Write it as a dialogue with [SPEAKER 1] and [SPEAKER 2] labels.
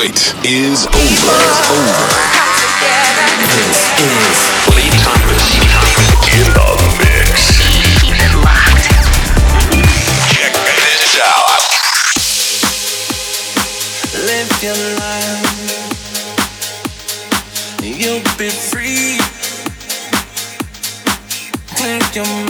[SPEAKER 1] wait is over. Over. This is Lee Thomas in the mix.
[SPEAKER 2] Keep it locked.
[SPEAKER 1] Check this out.
[SPEAKER 3] Live your life. You'll be free. Clear your mind.